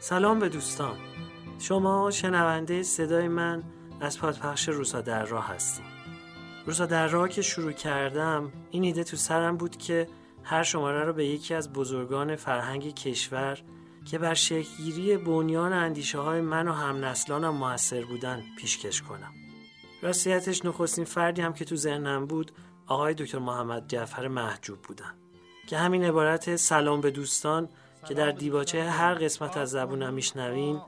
سلام به دوستان. شما شنونده صدای من از پادپخش روسا در راه هستیم. روسا در راه که شروع کردم این ایده تو سرم بود که هر شماره رو به یکی از بزرگان فرهنگ کشور که بر شکلگیری بنیان اندیشه های من و هم نسلانم موثر بودن پیشکش کنم. راستیتش نخستین فردی هم که تو ذهنم بود آقای دکتر محمد جعفر محجوب بودن که همین عبارت سلام به دوستان که در دیباچه هر قسمت از زبونم میشنوین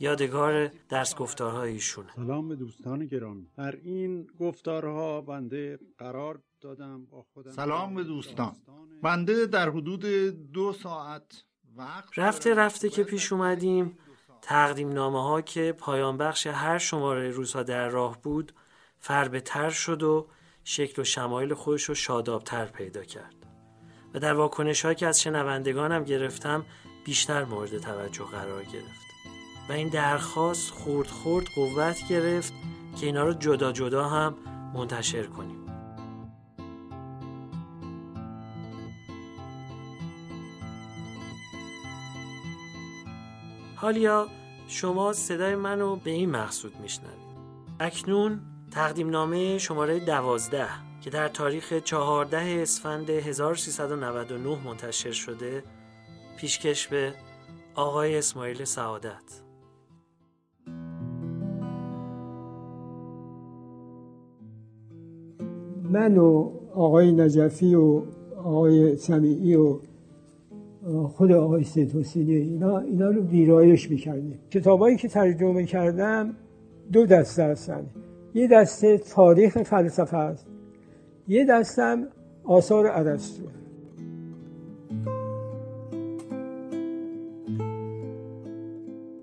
یادگار درس گفتارهای ایشونه. سلام به دوستان گرامی. در این گفتارها بنده قرار دادم با خودم سلام به دوستان. بنده در حدود دو ساعت وقت رفته رفته که پیش اومدیم. تقدیم نامه ها که پایان بخش هر شماره روزها در راه بود فربه تر شد و شکل و شمایل خودش رو شادابتر پیدا کرد. و در واکنش که از شنوندگانم گرفتم بیشتر مورد توجه قرار گرفت. و این درخواست خورد خورد قوت گرفت که اینا رو جدا جدا هم منتشر کنیم. حالیا شما صدای منو به این مقصود میشنوید. اکنون تقدیم نامه شماره دوازده. که در تاریخ 14 اسفند 1399 منتشر شده پیشکش به آقای اسماعیل سعادت. من و آقای نجفی و آقای سمیعی و خود آقای سید حسینی اینا, اینا رو ویرایش می‌کردیم. کتابایی که ترجمه کردم دو دسته هستن. یه دسته تاریخ فلسفه است. یه دستم آثار ارسطو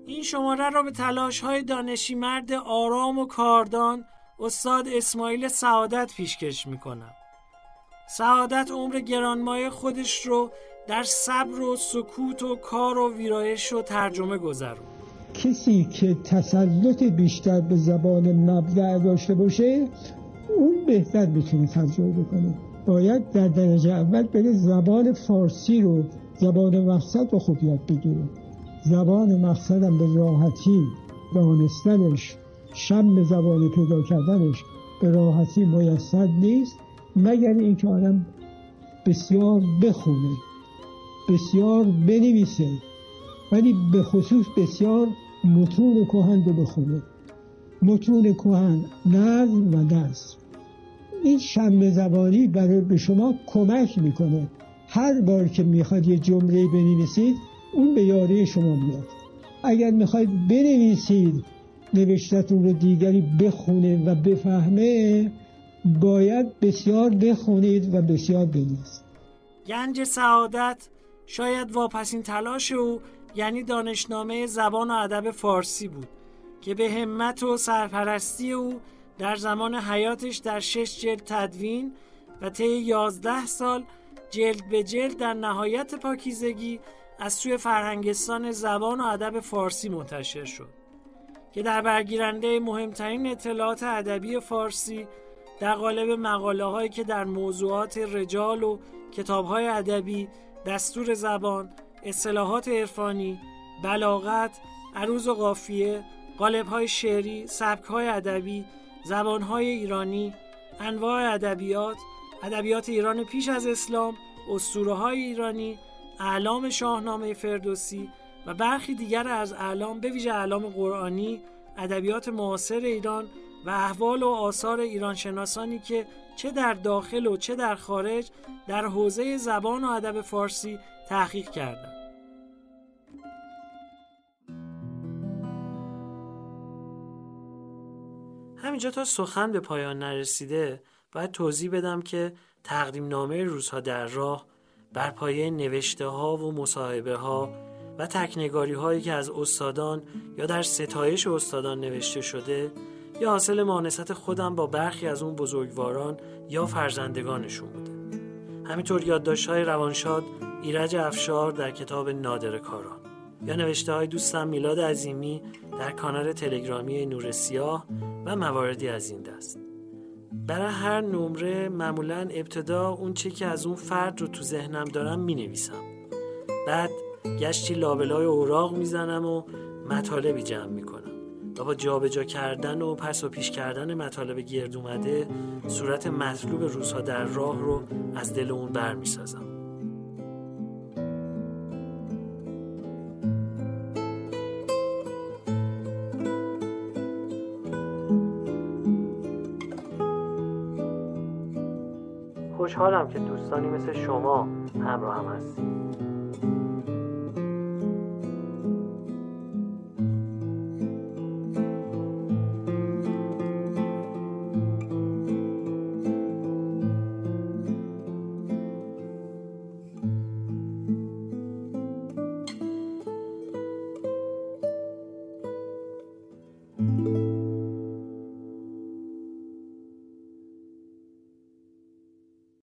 این شماره را به تلاش های دانشی مرد آرام و کاردان استاد اسماعیل سعادت پیشکش می‌کنم. سعادت عمر گرانمایه خودش رو در صبر و سکوت و کار و ویرایش و ترجمه گذرون کسی که تسلط بیشتر به زبان مبدع داشته باشه اون بهتر می‌تونه ترجمه بکنه باید در درجه اول بره زبان فارسی رو زبان مقصد رو خوب یاد بگیره. زبان مقصدم به راحتی دانستنش شم زبان پیدا کردنش به راحتی میسر نیست مگر اینکه آدم بسیار بخونه بسیار بنویسه ولی به خصوص بسیار متون کهن رو بخونه. متون کهن نظم و نظم این شم زبانی برای به شما کمک می‌کنه. هر بار که می‌خواد یه جمله بنویسید اون به یاری شما میاد. اگر می‌خواید بنویسید نوشتتون رو دیگری بخونه و بفهمه باید بسیار بخونید و بسیار بنویسید. گنج سعادت شاید واپسین تلاش او یعنی دانشنامه زبان و ادب فارسی بود که به همت و سرپرستی او در زمان حیاتش در شش جلد تدوین و طی یازده سال جلد به جلد در نهایت پاکیزگی از سوی فرهنگستان زبان و ادب فارسی منتشر شد که در برگیرنده مهمترین اطلاعات ادبی فارسی در قالب مقاله هایی که در موضوعات رجال و کتاب های ادبی دستور زبان اصطلاحات عرفانی بلاغت عروض و قافیه قالب های شعری سبک های ادبی زبان های ایرانی انواع ادبیات ادبیات ایران پیش از اسلام اسطوره های ایرانی اعلام شاهنامه فردوسی و برخی دیگر از اعلام به ویژه اعلام قرآنی ادبیات معاصر ایران و احوال و آثار ایران شناسانی که چه در داخل و چه در خارج در حوزه زبان و ادب فارسی تحقیق کردند. همینجا تا سخن به پایان نرسیده باید توضیح بدم که تقدیم نامه روزها در راه بر پایه نوشته ها و مصاحبه ها و تکنگاری هایی که از استادان یا در ستایش استادان نوشته شده یا حاصل مانست خودم با برخی از اون بزرگواران یا فرزندگانشون بوده. همینطور یادداشت های روانشاد ایرج افشار در کتاب نادر کاران یا نوشته های دوستم میلاد عظیمی در کانال تلگرامی نور سیاه و مواردی از این دست. برای هر نمره معمولا ابتدا اون چی که از اون فرد رو تو ذهنم دارم می نویسم بعد گشتی لابلای اوراق می‌زنم و مطالبی جمع می‌کنم. و با جابجا کردن و پس و پیش کردن مطالب گرد اومده صورت مطلوب روزها در راه رو از دل اون بر خوشحالم که دوستانی مثل شما همراه هم هستید.